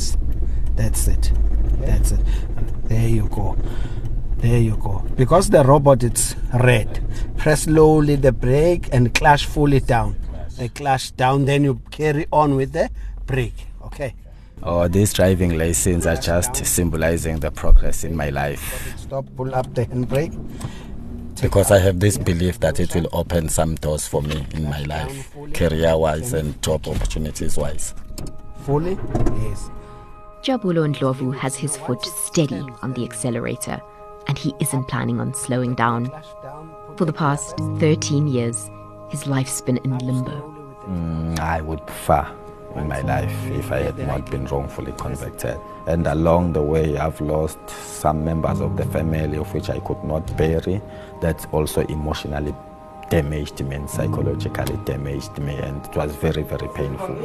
Yes, that's it. That's it. There you go. There you go. Because the robot it's red. Press slowly the brake and clash fully down. The clash down, then you carry on with the brake. Okay. Oh, these driving lessons are just symbolizing the progress in my life. Stop, pull up the handbrake. Because I have this belief that it will open some doors for me in my life, career wise and job opportunities wise. Fully? Yes. Jabulo Ndlovu has his foot steady on the accelerator, and he isn't planning on slowing down. For the past 13 years, his life's been in limbo. Mm, I would prefer in my life if I had not been wrongfully convicted. And along the way, I've lost some members of the family of which I could not bury. That also emotionally damaged me and psychologically damaged me, and it was very, very painful.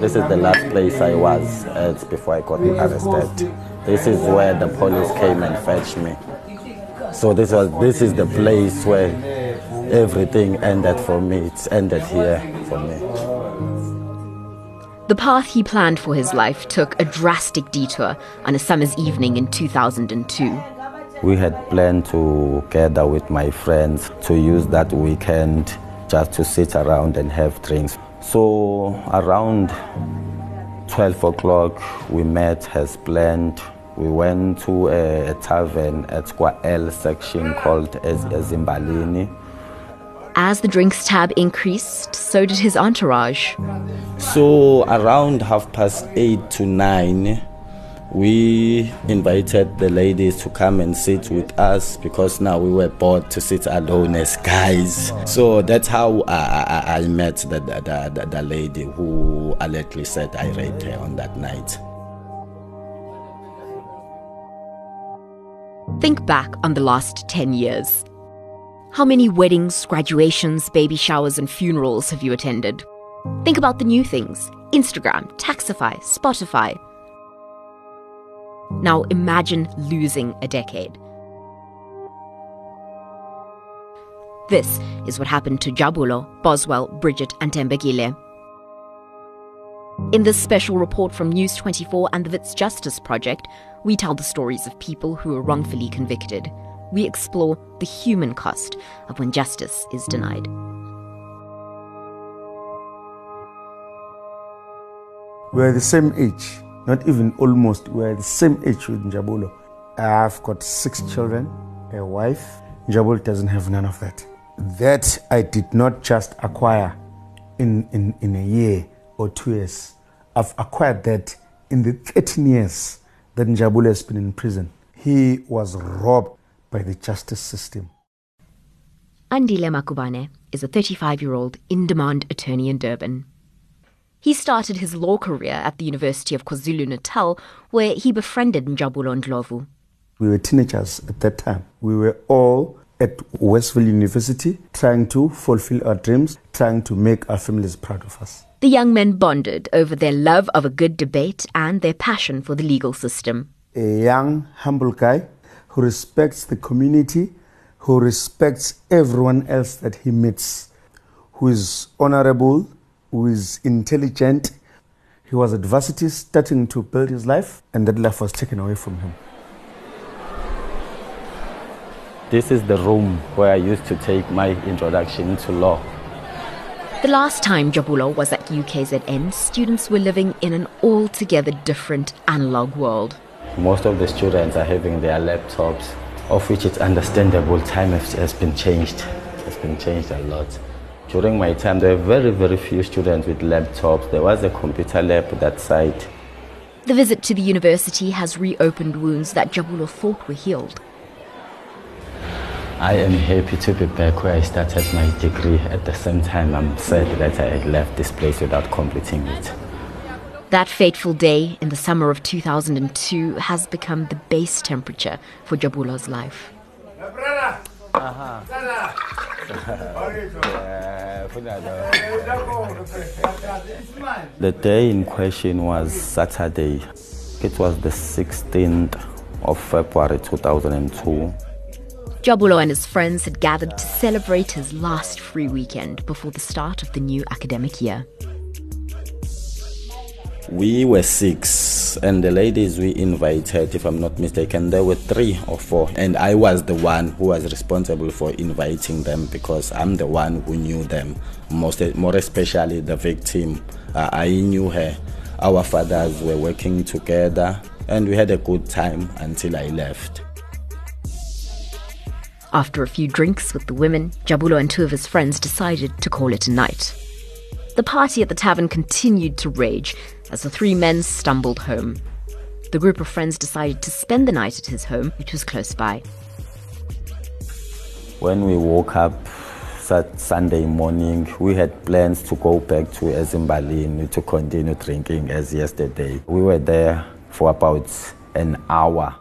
This is the last place I was at before I got arrested. This is where the police came and fetched me. So this was this is the place where everything ended for me. It's ended here for me. The path he planned for his life took a drastic detour on a summer's evening in 2002. We had planned to gather with my friends to use that weekend just to sit around and have drinks. So around 12 o'clock, we met as planned. We went to a, a tavern at Square L section called Ezimbalini. As the drinks tab increased, so did his entourage. So around half past eight to nine, we invited the ladies to come and sit with us because now we were bored to sit alone as guys. So that's how I, I, I met the, the, the, the lady who allegedly said I raped her on that night. Think back on the last 10 years. How many weddings, graduations, baby showers, and funerals have you attended? Think about the new things Instagram, Taxify, Spotify. Now imagine losing a decade. This is what happened to Jabulo, Boswell, Bridget, and Tembekile. In this special report from News 24 and the Wits Justice Project, we tell the stories of people who were wrongfully convicted. We explore the human cost of when justice is denied. We're the same age, not even almost, we're the same age with Njabulo. I've got six children, a wife. Njabulo doesn't have none of that. That I did not just acquire in, in, in a year or two years. I've acquired that in the 13 years that Njabulo has been in prison. He was robbed by the justice system. Andile Makubane is a 35 year old in demand attorney in Durban. He started his law career at the University of KwaZulu Natal, where he befriended Njabulo Ndlovu. We were teenagers at that time. We were all at Westville University trying to fulfill our dreams, trying to make our families proud of us. The young men bonded over their love of a good debate and their passion for the legal system. A young, humble guy who respects the community, who respects everyone else that he meets, who is honorable, who is intelligent. He was at varsity starting to build his life, and that life was taken away from him. This is the room where I used to take my introduction to law. The last time Jabulo was at UKZN, students were living in an altogether different analog world. Most of the students are having their laptops, of which it's understandable time has, has been changed. It's been changed a lot. During my time, there were very, very few students with laptops. There was a computer lab at that site. The visit to the university has reopened wounds that Jabulo thought were healed. I am happy to be back where I started my degree. At the same time, I'm sad that I had left this place without completing it. That fateful day in the summer of 2002 has become the base temperature for Jabulo's life. The day in question was Saturday. It was the 16th of February 2002. Jabulo and his friends had gathered to celebrate his last free weekend before the start of the new academic year. We were six, and the ladies we invited, if I'm not mistaken, there were three or four. And I was the one who was responsible for inviting them because I'm the one who knew them, most, more especially the victim. Uh, I knew her. Our fathers were working together, and we had a good time until I left. After a few drinks with the women, Jabulo and two of his friends decided to call it a night. The party at the tavern continued to rage as the three men stumbled home. The group of friends decided to spend the night at his home, which was close by. When we woke up that Sunday morning, we had plans to go back to Ezimbalini to continue drinking as yesterday. We were there for about an hour.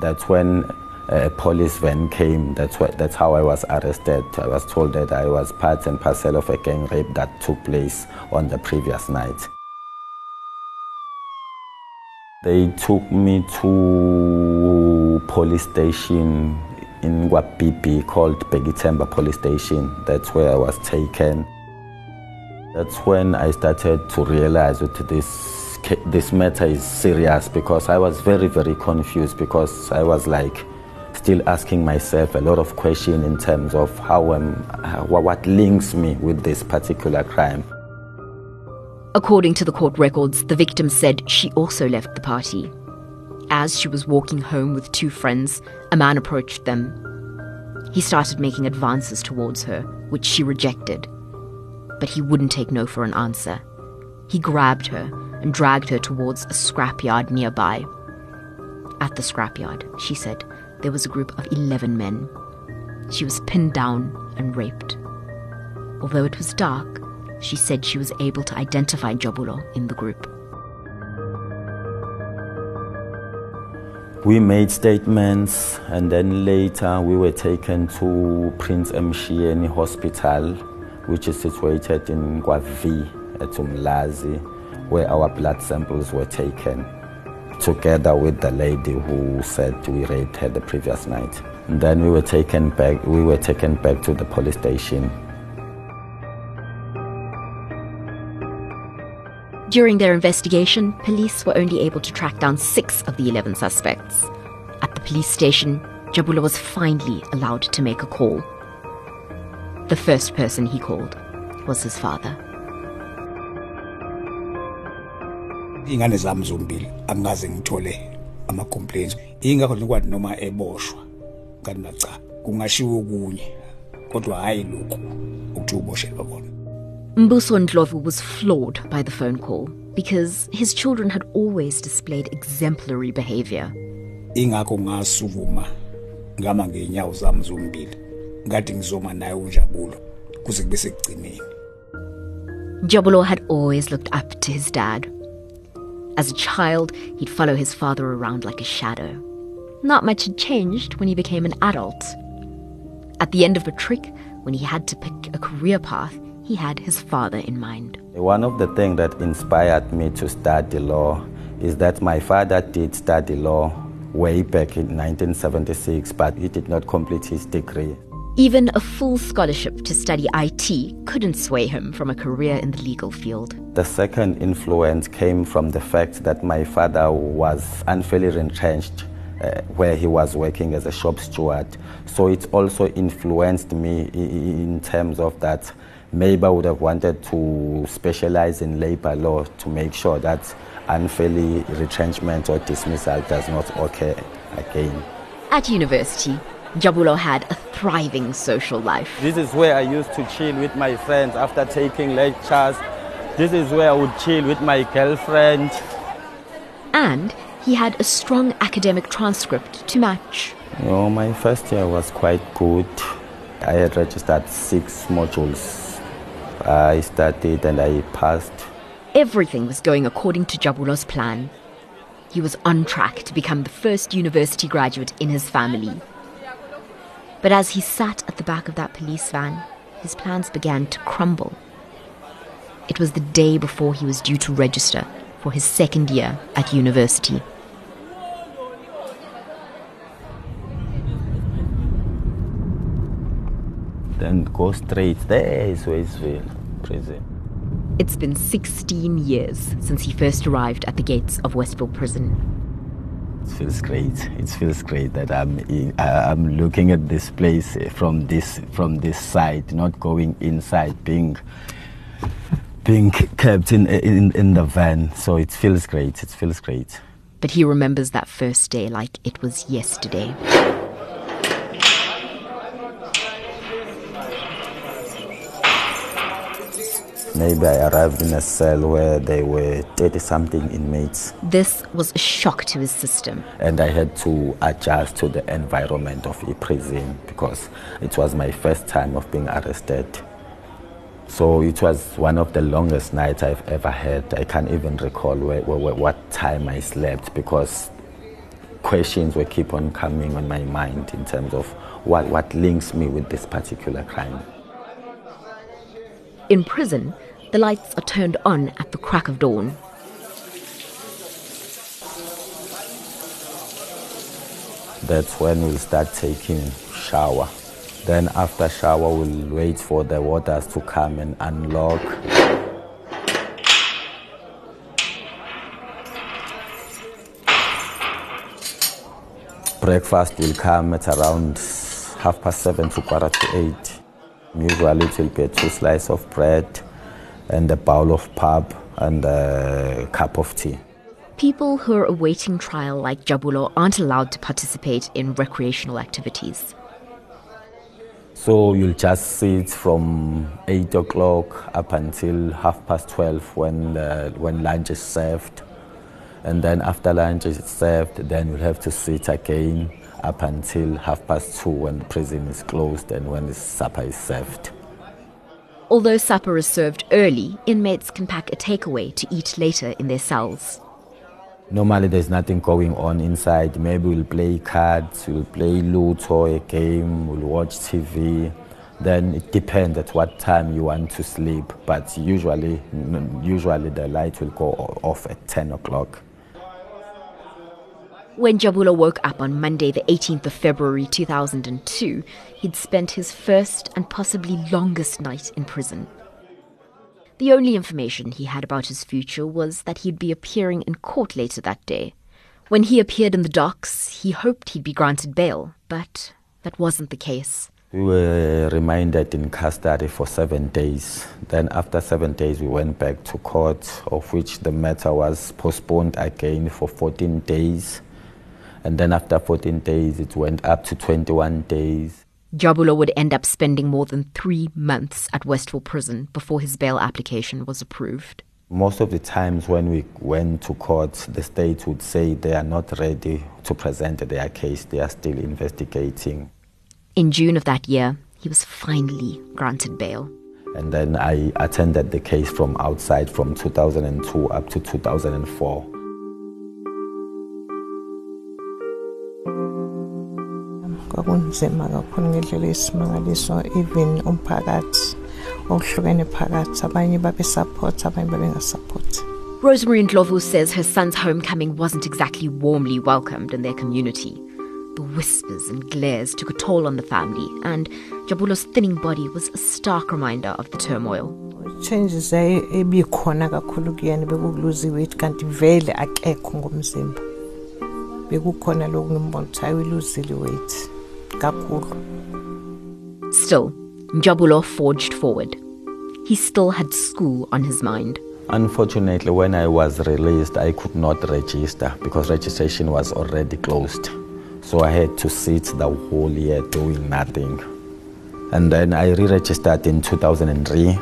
That's when a police van came. That's, what, that's how I was arrested. I was told that I was part and parcel of a gang rape that took place on the previous night. They took me to police station in Wapipi called Bhekithemba Police Station. That's where I was taken. That's when I started to realize that this this matter is serious because I was very, very confused because I was like still asking myself a lot of questions in terms of how, um, what links me with this particular crime. According to the court records, the victim said she also left the party. As she was walking home with two friends, a man approached them. He started making advances towards her, which she rejected. But he wouldn't take no for an answer. He grabbed her and dragged her towards a scrapyard nearby. At the scrapyard, she said, there was a group of 11 men. She was pinned down and raped. Although it was dark, she said she was able to identify Jabulo in the group. We made statements and then later we were taken to Prince Mshiyeni Hospital, which is situated in Gwavi at Umlazi where our blood samples were taken together with the lady who said we raped her the previous night. And then we were taken back we were taken back to the police station. During their investigation, police were only able to track down six of the 11 suspects. At the police station, Jabulo was finally allowed to make a call. The first person he called was his father. Ingane zami zombili angikaze ngithole ama-complaints. Ingakho ngikwathi noma eboshwa kanti nacha kungashiwo kunye kodwa hhayi lokhu ukuthi uboshelwa kona. Mbuso Ndlovu was floored by the phone call because his children had always displayed exemplary behavior. ingakho ngasukuma ngama ngeenyawo zami zombili ngathi ngizoma naye unjabulo kuze kube sekugcineni. Jabulo had always looked up to his dad. As a child, he'd follow his father around like a shadow. Not much had changed when he became an adult. At the end of matric, when he had to pick a career path, he had his father in mind. One of the things that inspired me to study law is that my father did study law way back in 1976, but he did not complete his degree. Even a full scholarship to study IT couldn't sway him from a career in the legal field. The second influence came from the fact that my father was unfairly entrenched uh, where he was working as a shop steward. So it also influenced me in terms of that maybe I would have wanted to specialize in labor law to make sure that unfairly retrenchment or dismissal does not occur again. At university, Jabulo had a thriving social life. This is where I used to chill with my friends after taking lectures. This is where I would chill with my girlfriend. And he had a strong academic transcript to match. You know, my first year was quite good. I had registered six modules. I studied and I passed. Everything was going according to Jabulo's plan. He was on track to become the first university graduate in his family. But as he sat at the back of that police van, his plans began to crumble. It was the day before he was due to register for his second year at university. Then go straight. There is Westville prison. It's been 16 years since he first arrived at the gates of Westville Prison. It feels great. It feels great that I'm uh, I'm looking at this place from this from this side, not going inside, being being kept in in, in the van. So it feels great. It feels great. But he remembers that first day like it was yesterday. Maybe I arrived in a cell where there were 30 something inmates. This was a shock to his system. And I had to adjust to the environment of a prison because it was my first time of being arrested. So it was one of the longest nights I've ever had. I can't even recall where, where, what time I slept because questions will keep on coming on my mind in terms of what, what links me with this particular crime. In prison, the lights are turned on at the crack of dawn. That's when we'll start taking shower. Then after shower, we'll wait for the waters to come and unlock. Breakfast will come at around half past seven to quarter to eight. Usually it will be two slices of bread and a bowl of pap and a cup of tea. People who are awaiting trial like Jabulo aren't allowed to participate in recreational activities. So you'll just sit from 8 o'clock up until half past 12 when, uh, when lunch is served. And then after lunch is served, then you'll have to sit again up until half past 2 when the prison is closed and when the supper is served. Although supper is served early, inmates can pack a takeaway to eat later in their cells. Normally, there's nothing going on inside. Maybe we'll play cards, we'll play Ludo, a game, we'll watch TV. Then it depends at what time you want to sleep. But usually, usually the light will go off at 10 o'clock. When Jabulo woke up on Monday, the 18th of February 2002, he'd spent his first and possibly longest night in prison. The only information he had about his future was that he'd be appearing in court later that day. When he appeared in the docks, he hoped he'd be granted bail, but that wasn't the case. We were remanded in custody for seven days. Then, after seven days, we went back to court, of which the matter was postponed again for 14 days. And then after 14 days, it went up to 21 days. Jabulo would end up spending more than three months at Westville Prison before his bail application was approved. Most of the times when we went to court, the state would say they are not ready to present their case, they are still investigating. In June of that year, he was finally granted bail. And then I attended the case from outside from 2002 up to 2004. Kwakunzima kakhulu ngendlela eyisimangaliso even umphakathi okuhlukene phakathi abanye babe-support abanye babengasupporti Rosemary Ndlovu says her son's homecoming wasn't exactly warmly welcomed in their community. The whispers and glares took a toll on the family, and Jabulo's thinning body was a stark reminder of the turmoil. changes ebikhona kakhulu kuyena bekukuluza iweight kanti vele akekho ngomzimba bekukhona lokhu ngimbona ukuthi hayi uyiluzile iweight Still, Njabulo forged forward. He still had school on his mind. Unfortunately, when I was released, I could not register because registration was already closed. So I had to sit the whole year doing nothing. And then I re registered in 2003,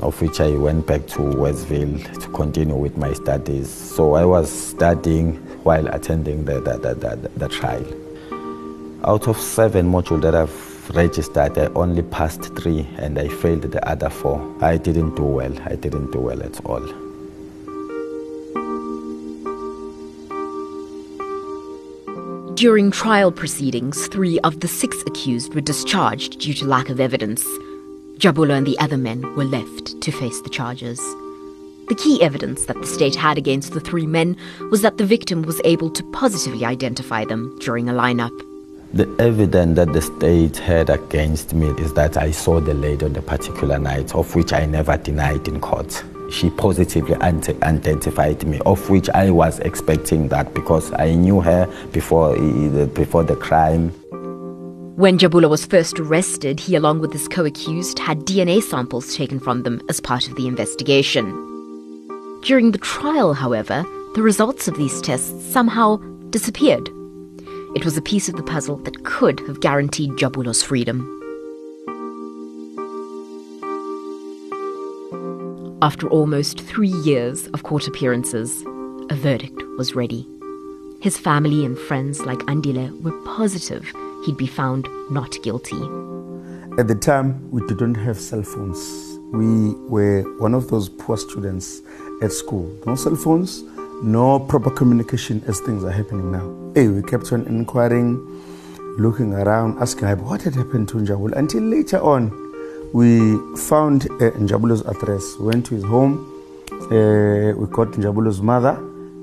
of which I went back to Westville to continue with my studies. So I was studying while attending the, the, the, the, the trial. Out of seven modules that I've registered, I only passed three and I failed the other four. I didn't do well. I didn't do well at all. During trial proceedings, three of the six accused were discharged due to lack of evidence. Jabulo and the other men were left to face the charges. The key evidence that the state had against the three men was that the victim was able to positively identify them during a lineup. The evidence that the state had against me is that I saw the lady on the particular night, of which I never denied in court. She positively identified me, of which I was expecting that because I knew her before, eh, before the crime. When Jabulo was first arrested, he, along with his co accused, had DNA samples taken from them as part of the investigation. During the trial, however, the results of these tests somehow disappeared. It was a piece of the puzzle that could have guaranteed Jabulo's freedom. After almost three years of court appearances, a verdict was ready. His family and friends like Andile were positive he'd be found not guilty. At the time, we didn't have cell phones. We were one of those poor students at school. No cell phones, no proper communication as things are happening now. Hey, we kept on inquiring, looking around, asking what had happened to Njabul until later on we found uh, Njabulo's address, went to his home, uh, we got Njabulo's mother,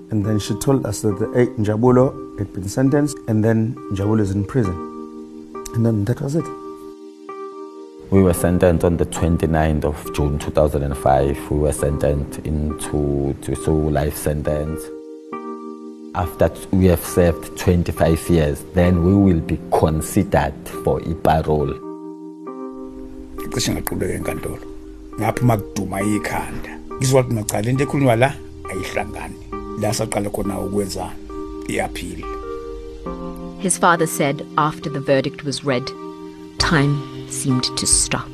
and then she told us that uh, Njabulo had been sentenced, and then Njabulo is in prison. And then that was it. We were sentenced on the 29th of June 2005. We were sentenced into to so life sentence. After we have served 25 years, then we will be considered for a parole. cishe ngaqhubeka enkantolo ngaphuma kuduma ikhanda ngizwa ukuthi macala into ekhulunywa la ayihlangani la saqala khona ukwenza i-appeal His father said after the verdict was read, time seemed to stop.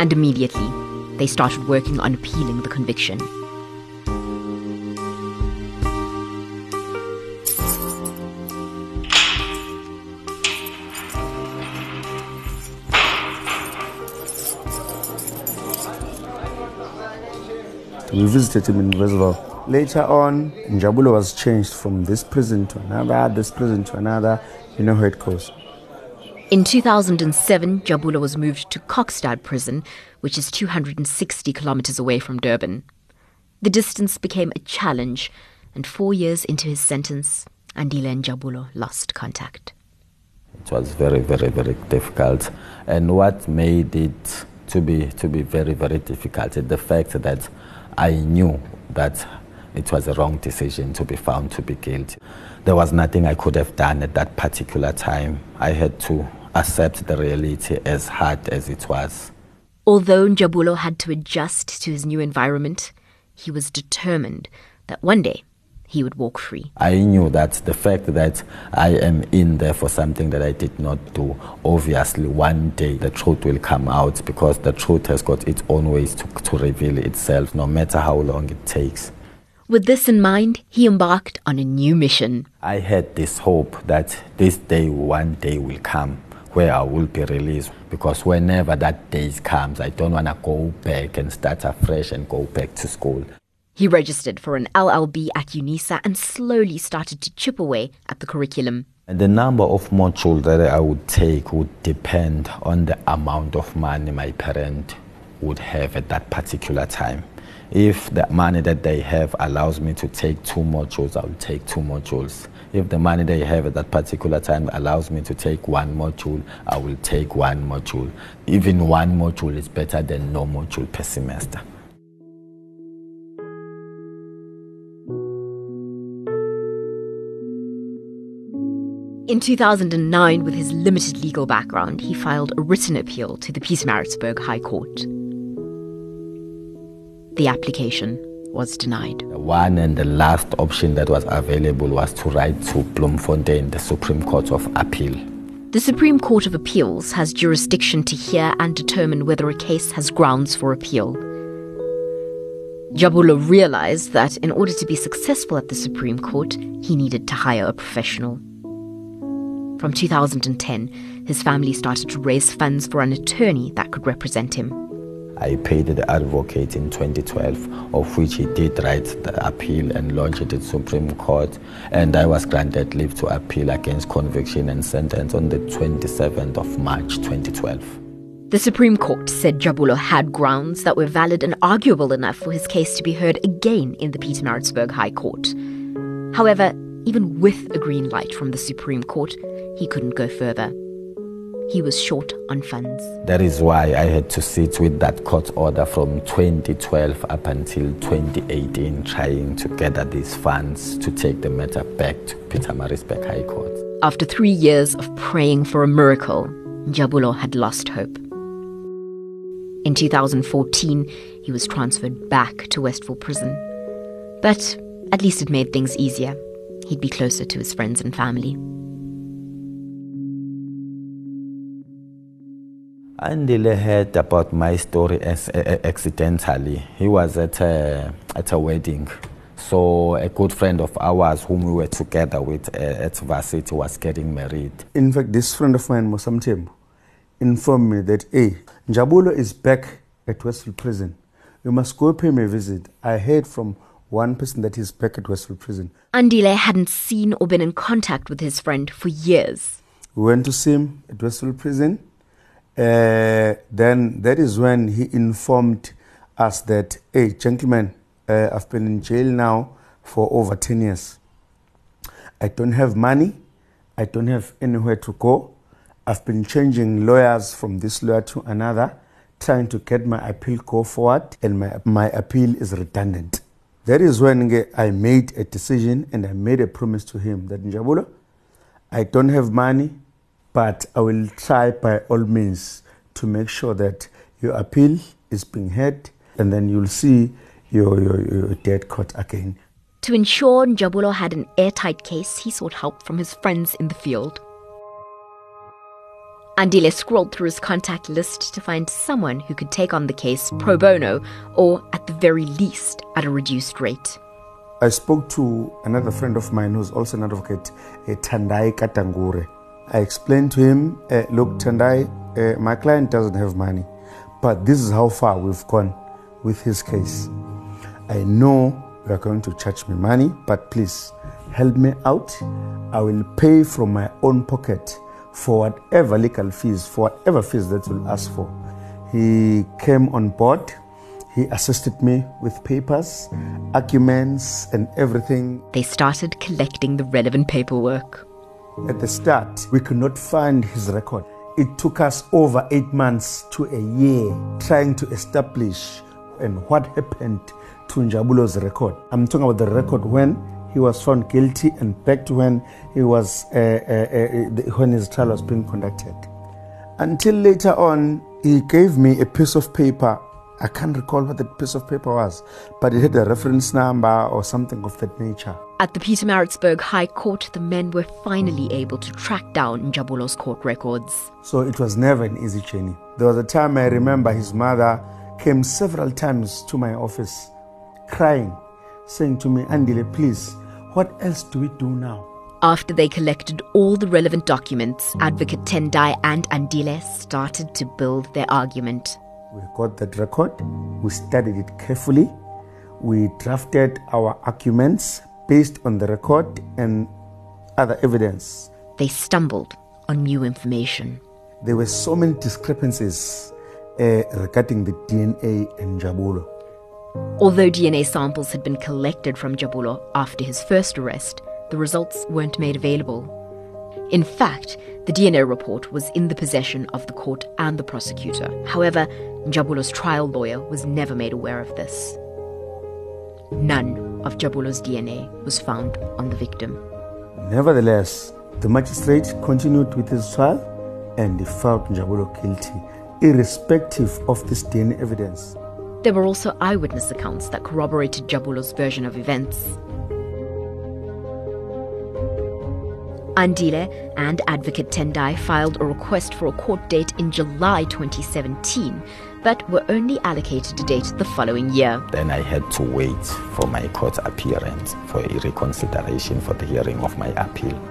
And immediately, they started working on appealing the conviction. We visited him in Reservoir. Later on, Njabulo was changed from this prison to another, this prison to another. You know how it goes. In 2007, Jabulo was moved to Kokstad prison, which is 260 kilometers away from Durban. The distance became a challenge, and four years into his sentence, Andile and Jabulo lost contact. It was very, very, very difficult. And what made it to be, to be very, very difficult is the fact that I knew that it was a wrong decision to be found to be guilty. There was nothing I could have done at that particular time. I had to accept the reality as hard as it was. Although Njabulo had to adjust to his new environment, he was determined that one day he would walk free. I knew that the fact that I am in there for something that I did not do, obviously one day the truth will come out because the truth has got its own ways to, to reveal itself, no matter how long it takes. With this in mind, he embarked on a new mission. I had this hope that this day, one day, will come where I will be released because whenever that day comes, I don't want to go back and start afresh and go back to school. He registered for an LLB at UNISA and slowly started to chip away at the curriculum. And the number of modules that I would take would depend on the amount of money my parent would have at that particular time. If the money that they have allows me to take two modules, I will take two modules. If the money they have at that particular time allows me to take one module, I will take one module. Even one module is better than no module per semester. In 2009, with his limited legal background, he filed a written appeal to the Pietermaritzburg High Court. The application was denied. The one and the last option that was available was to write to Bloemfontein, the Supreme Court of Appeal. The Supreme Court of Appeals has jurisdiction to hear and determine whether a case has grounds for appeal. Jabulo realized that in order to be successful at the Supreme Court, he needed to hire a professional. From 2010, his family started to raise funds for an attorney that could represent him. I paid the advocate in 2012, of which he did write the appeal and launch it Supreme Court, and I was granted leave to appeal against conviction and sentence on the 27th of March 2012. The Supreme Court said Jabulo had grounds that were valid and arguable enough for his case to be heard again in the Pietermaritzburg High Court. However, even with a green light from the Supreme Court, he couldn't go further. He was short on funds. That is why I had to sit with that court order from 2012 up until 2018, trying to gather these funds to take the matter back to Pietermaritzburg High Court. After three years of praying for a miracle, Jabulo had lost hope. In 2014, he was transferred back to Westville Prison. But at least it made things easier. He'd be closer to his friends and family. Andile heard about my story as, uh, accidentally. He was at a, at a wedding. So a good friend of ours whom we were together with uh, at varsity was getting married. In fact, this friend of mine, Mosamtembu, informed me that, hey, Njabulo is back at Westville Prison. You must go pay me a visit. I heard from one person that he's back at Westville Prison. Andile hadn't seen or been in contact with his friend for years. We went to see him at Westville Prison. Uh, then that is when he informed us that, hey, gentlemen, uh, I've been in jail now for over 10 years. I don't have money. I don't have anywhere to go. I've been changing lawyers from this lawyer to another, trying to get my appeal go forward, and my, my appeal is redundant. That is when I made a decision and I made a promise to him that Njabulo, I don't have money, but I will try by all means to make sure that your appeal is being heard and then you'll see your, your, your dead caught again. To ensure Njabulo had an airtight case, he sought help from his friends in the field. Andile scrolled through his contact list to find someone who could take on the case pro bono, or at the very least at a reduced rate. I spoke to another friend of mine who's also an advocate, uh, Tendai Katangure. I explained to him, uh, look, Tendai, uh, my client doesn't have money, but this is how far we've gone with his case. I know you are going to charge me money, but please help me out. I will pay from my own pocket for whatever legal fees, for whatever fees that you'll ask for. He came on board. He assisted me with papers, arguments, and everything. They started collecting the relevant paperwork. At the start, we could not find his record. It took us over eight months to a year trying to establish and what happened to Njabulo's record. I'm talking about the record when he was found guilty and back to when he was uh, uh, uh, when his trial was being conducted. Until later on, he gave me a piece of paper. I can't recall what that piece of paper was, but it had a reference number or something of that nature. At the Pietermaritzburg High Court, the men were finally able to track down Njabulo's court records. So it was never an easy journey. There was a time I remember his mother came several times to my office crying, saying to me, Andile, please, what else do we do now? After they collected all the relevant documents, Advocate Tendai and Andile started to build their argument. We got that record, we studied it carefully, we drafted our arguments based on the record and other evidence. They stumbled on new information. There were so many discrepancies uh, regarding the DNA in Jabulo. Although DNA samples had been collected from Jabulo after his first arrest, the results weren't made available. In fact, the DNA report was in the possession of the court and the prosecutor. However, Jabulo's trial lawyer was never made aware of this. None of Jabulo's DNA was found on the victim. Nevertheless, the magistrate continued with his trial and he found Jabulo guilty, irrespective of this DNA evidence. There were also eyewitness accounts that corroborated Jabulo's version of events. Andile and advocate Tendai filed a request for a court date in July 2017, but were only allocated a date the following year. Then I had to wait for my court appearance for a reconsideration for the hearing of my appeal.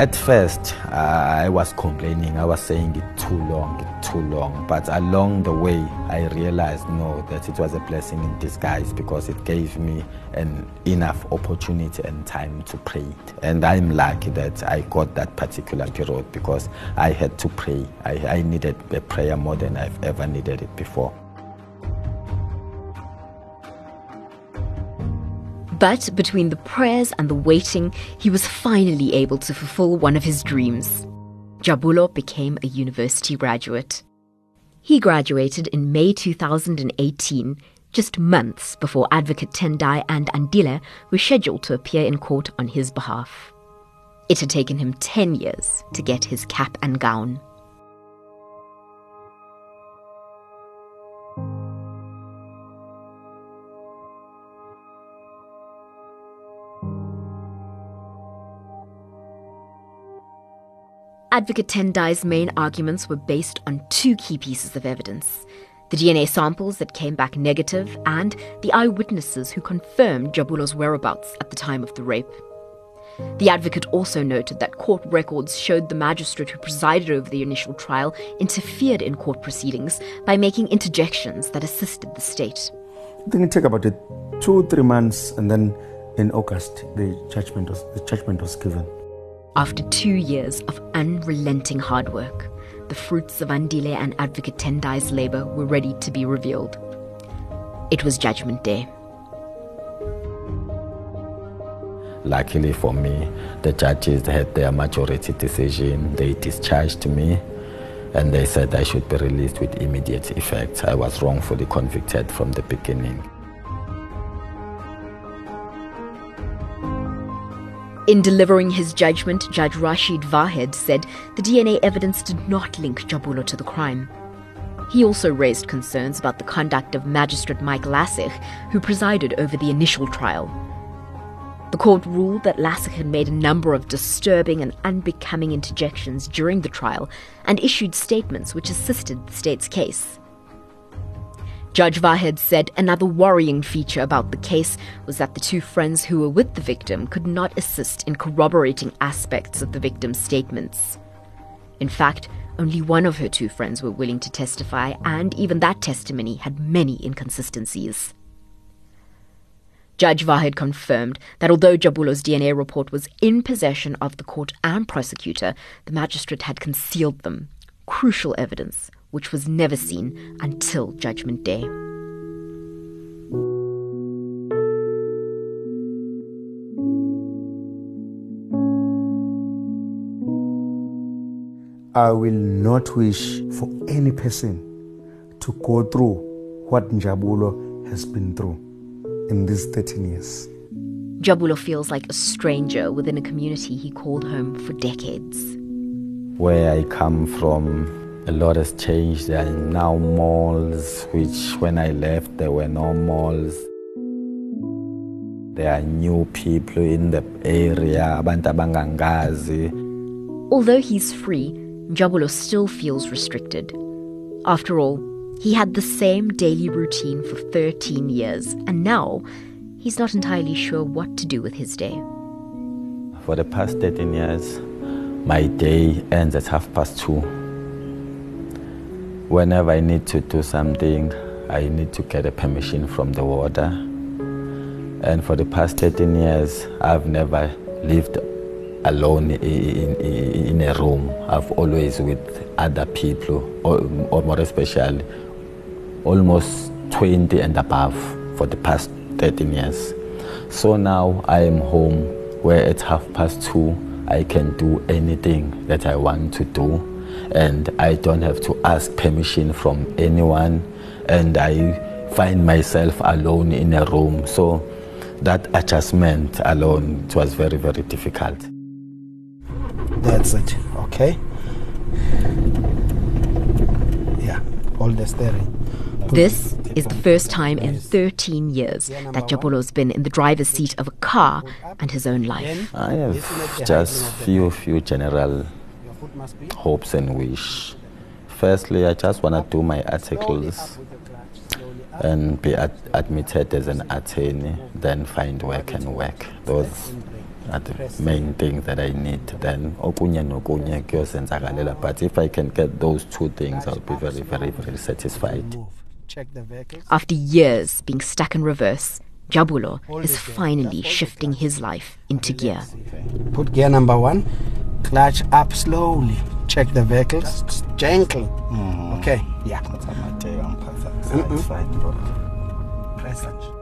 At first, I was complaining. I was saying it too long, too long. But along the way, I realized no, that it was a blessing in disguise because it gave me an enough opportunity and time to pray. And I'm lucky that I got that particular period because I had to pray. I, I needed a prayer more than I've ever needed it before. But between the prayers and the waiting, he was finally able to fulfill one of his dreams. Jabulo became a university graduate. He graduated in May 2018, just months before Advocate Tendai and Andile were scheduled to appear in court on his behalf. It had taken him 10 years to get his cap and gown. Advocate Tendai's main arguments were based on two key pieces of evidence the DNA samples that came back negative, and the eyewitnesses who confirmed Jabulo's whereabouts at the time of the rape. The advocate also noted that court records showed the magistrate who presided over the initial trial interfered in court proceedings by making interjections that assisted the state. I think it took about two, three months, and then in August, the judgment was, the judgment was given. After two years of unrelenting hard work, the fruits of Andile and Advocate Tendai's labor were ready to be revealed. It was Judgment Day. Luckily for me, the judges had their majority decision. They discharged me and they said I should be released with immediate effect. I was wrongfully convicted from the beginning. In delivering his judgment, Judge Rashid Vahed said the DNA evidence did not link Jabulo to the crime. He also raised concerns about the conduct of Magistrate Mike Lassig, who presided over the initial trial. The court ruled that Lassig had made a number of disturbing and unbecoming interjections during the trial and issued statements which assisted the state's case. Judge Vahed said another worrying feature about the case was that the two friends who were with the victim could not assist in corroborating aspects of the victim's statements. In fact, only one of her two friends were willing to testify, and even that testimony had many inconsistencies. Judge Vahed confirmed that although Jabulo's DNA report was in possession of the court and prosecutor, the magistrate had concealed them, crucial evidence which was never seen until Judgment Day. I will not wish for any person to go through what Njabulo has been through in these 13 years. Jabulo feels like a stranger within a community he called home for decades. Where I come from, a lot has changed. There are now malls, which when I left, there were no malls. There are new people in the area, abantu abangangazi. Although he's free, Jabulo still feels restricted. After all, he had the same daily routine for 13 years, and now he's not entirely sure what to do with his day. For the past 13 years, my day ends at half past two. Whenever I need to do something, I need to get a permission from the warder. And for the past 13 years, I've never lived alone in, in, in a room. I've always with other people, or, or more especially, almost 20 and above for the past 13 years. So now I am home where at half past two I can do anything that I want to do and I don't have to ask permission from anyone and I find myself alone in a room. So that adjustment alone it was very, very difficult. That's it, okay? Yeah, all the steering. This is the first time in 13 years that Jabulo's been in the driver's seat of a car and his own life. I have just few, few general hopes and wish. Firstly, I just want to do my articles. and be ad- admitted as an attorney, then find work and work. Those are the main things that I need. Then okunye nokunye kuyozenzakalela. But if I can get those two things, I'll be very, very, very satisfied. Move. Check the vehicles. After years being stuck in reverse, Jabulo is finally shifting his life into gear. Put gear number one. Clutch up slowly. Check the vehicles. Gently. Mm-hmm. Okay. Yeah. Press it.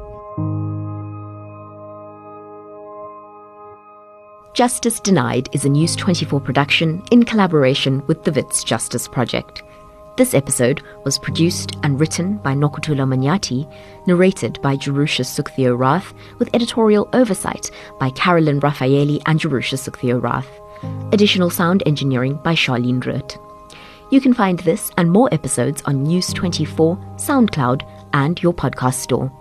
Justice Denied is a News 24 production in collaboration with the Wits Justice Project. This episode was produced and written by Nokuthula Manyathi, narrated by Jerusha Sukhdeo-Raath, with editorial oversight by Carolyn Raphaely and Jerusha Sukhdeo-Raath. Additional sound engineering by Sharlene Rood. You can find this and more episodes on News 24, SoundCloud, and your podcast store.